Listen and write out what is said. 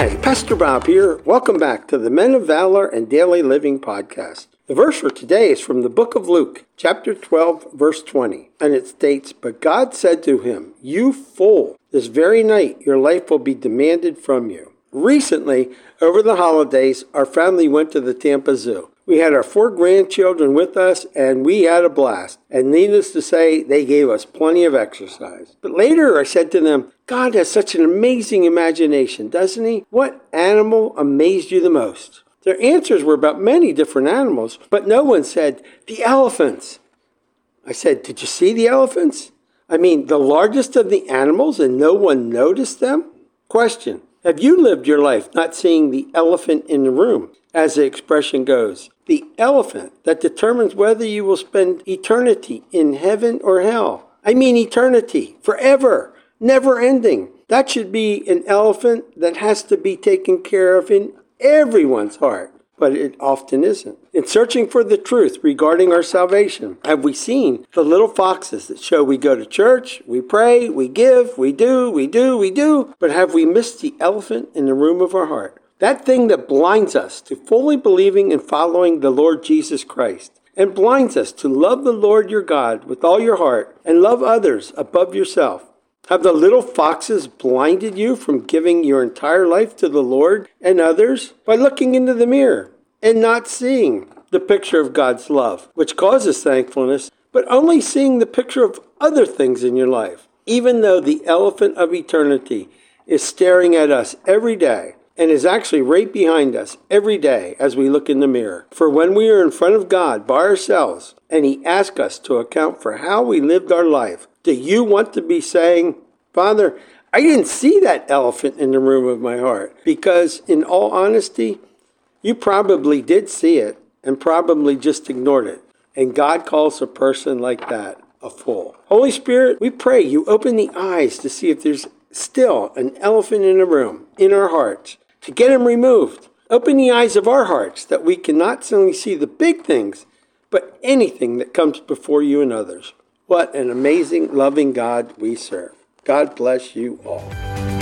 Hi, Pastor Bob here. Welcome back to the Men of Valor and Daily Living podcast. The verse for today is from the book of Luke, chapter 12, verse 20, and it states, But God said to him, You fool, this very night your life will be demanded from you. Recently, over the holidays, our family went to the Tampa Zoo. We had our four grandchildren with us and we had a blast. And needless to say, they gave us plenty of exercise. But later I said to them, God has such an amazing imagination, doesn't he? What animal amazed you the most? Their answers were about many different animals, but no one said, the elephants. I said, Did you see the elephants? I mean, the largest of the animals, and no one noticed them? Question Have you lived your life not seeing the elephant in the room, as the expression goes? The elephant that determines whether you will spend eternity in heaven or hell. I mean, eternity, forever, never ending. That should be an elephant that has to be taken care of in everyone's heart, but it often isn't. In searching for the truth regarding our salvation, have we seen the little foxes that show we go to church, we pray, we give, we do, we do, we do, but have we missed the elephant in the room of our heart? That thing that blinds us to fully believing and following the Lord Jesus Christ and blinds us to love the Lord your God with all your heart and love others above yourself. Have the little foxes blinded you from giving your entire life to the Lord and others by looking into the mirror and not seeing the picture of God's love, which causes thankfulness, but only seeing the picture of other things in your life, even though the elephant of eternity is staring at us every day and is actually right behind us every day as we look in the mirror. For when we are in front of God by ourselves and He asks us to account for how we lived our life, do you want to be saying, Father, I didn't see that elephant in the room of my heart? Because, in all honesty, you probably did see it and probably just ignored it. And God calls a person like that a fool. Holy Spirit, we pray you open the eyes to see if there's still an elephant in the room in our hearts, to get him removed. Open the eyes of our hearts that we can not only see the big things, but anything that comes before you and others. What an amazing, loving God we serve. God bless you all.